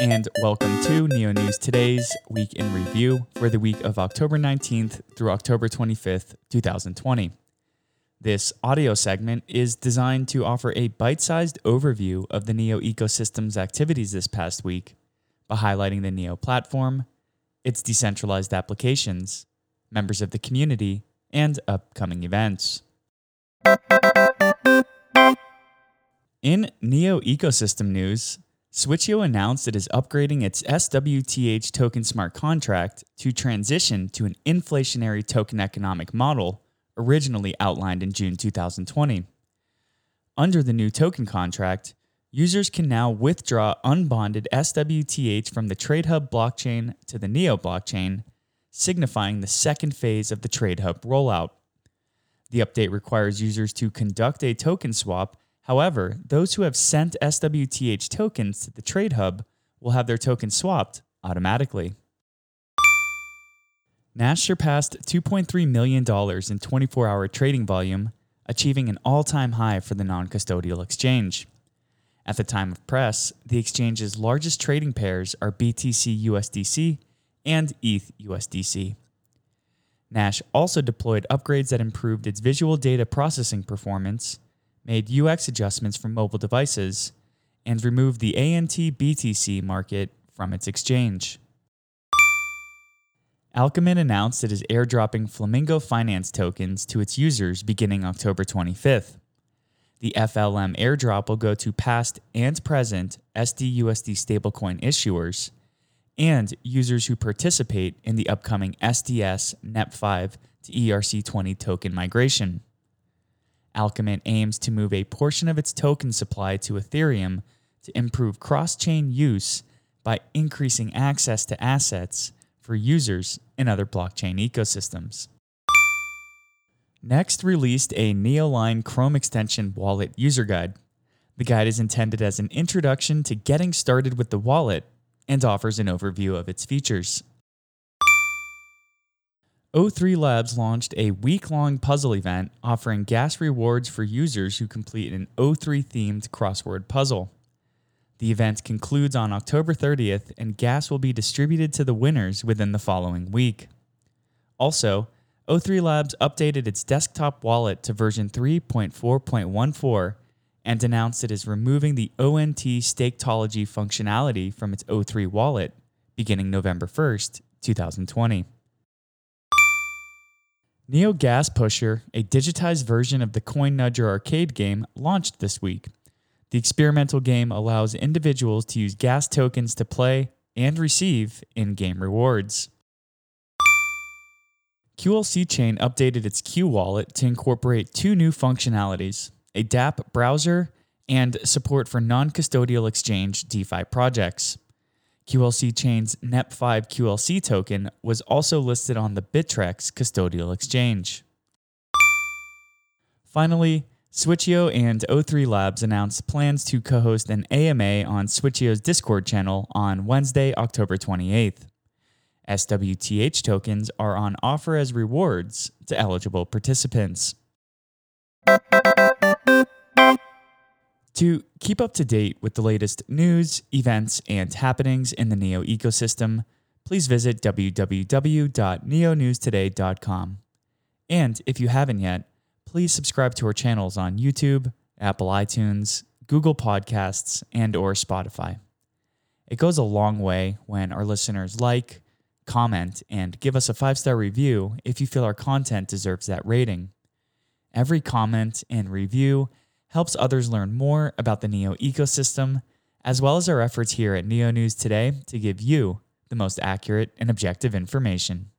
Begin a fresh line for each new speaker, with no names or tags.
and welcome to Neo News Today's Week in Review for the week of October 19th through October 25th, 2020. This audio segment is designed to offer a bite sized overview of the Neo ecosystem's activities this past week by highlighting the Neo platform, its decentralized applications, members of the community, and upcoming events. In Neo ecosystem news, Switcheo announced it is upgrading its SWTH token smart contract to transition to an inflationary token economic model originally outlined in June 2020. Under the new token contract, users can now withdraw unbonded SWTH from the TradeHub blockchain to the Neo blockchain, signifying the second phase of the TradeHub rollout. The update requires users to conduct a token swap However, those who have sent SWTH tokens to the Trade Hub will have their tokens swapped automatically. Nash surpassed $2.3 million in 24 hour trading volume, achieving an all time high for the non custodial exchange. At the time of press, the exchange's largest trading pairs are BTC USDC and ETH USDC. Nash also deployed upgrades that improved its visual data processing performance made UX adjustments for mobile devices, and removed the ANT BTC market from its exchange. Alchemint announced it is airdropping Flamingo Finance tokens to its users beginning October 25th. The FLM airdrop will go to past and present SDUSD stablecoin issuers and users who participate in the upcoming SDS NEP5 to ERC20 token migration. Alchemint aims to move a portion of its token supply to Ethereum to improve cross chain use by increasing access to assets for users in other blockchain ecosystems. Next released a Neoline Chrome extension wallet user guide. The guide is intended as an introduction to getting started with the wallet and offers an overview of its features. O3 Labs launched a week long puzzle event offering gas rewards for users who complete an O3 themed crossword puzzle. The event concludes on October 30th, and gas will be distributed to the winners within the following week. Also, O3 Labs updated its desktop wallet to version 3.4.14 and announced it is removing the ONT Staketology functionality from its O3 wallet beginning November 1st, 2020. Neo Gas Pusher, a digitized version of the Coin Nudger arcade game, launched this week. The experimental game allows individuals to use gas tokens to play and receive in game rewards. QLC Chain updated its Q wallet to incorporate two new functionalities a dApp browser and support for non custodial exchange DeFi projects. QLC Chain's NEP5 QLC token was also listed on the Bittrex custodial exchange. Finally, Switcheo and O3 Labs announced plans to co host an AMA on Switcheo's Discord channel on Wednesday, October 28th. SWTH tokens are on offer as rewards to eligible participants. To keep up to date with the latest news, events, and happenings in the NEO ecosystem, please visit www.neonewstoday.com. And if you haven't yet, please subscribe to our channels on YouTube, Apple iTunes, Google Podcasts, and or Spotify. It goes a long way when our listeners like, comment, and give us a five-star review if you feel our content deserves that rating. Every comment and review helps others learn more about the NEO ecosystem, as well as our efforts here at NEO News Today to give you the most accurate and objective information.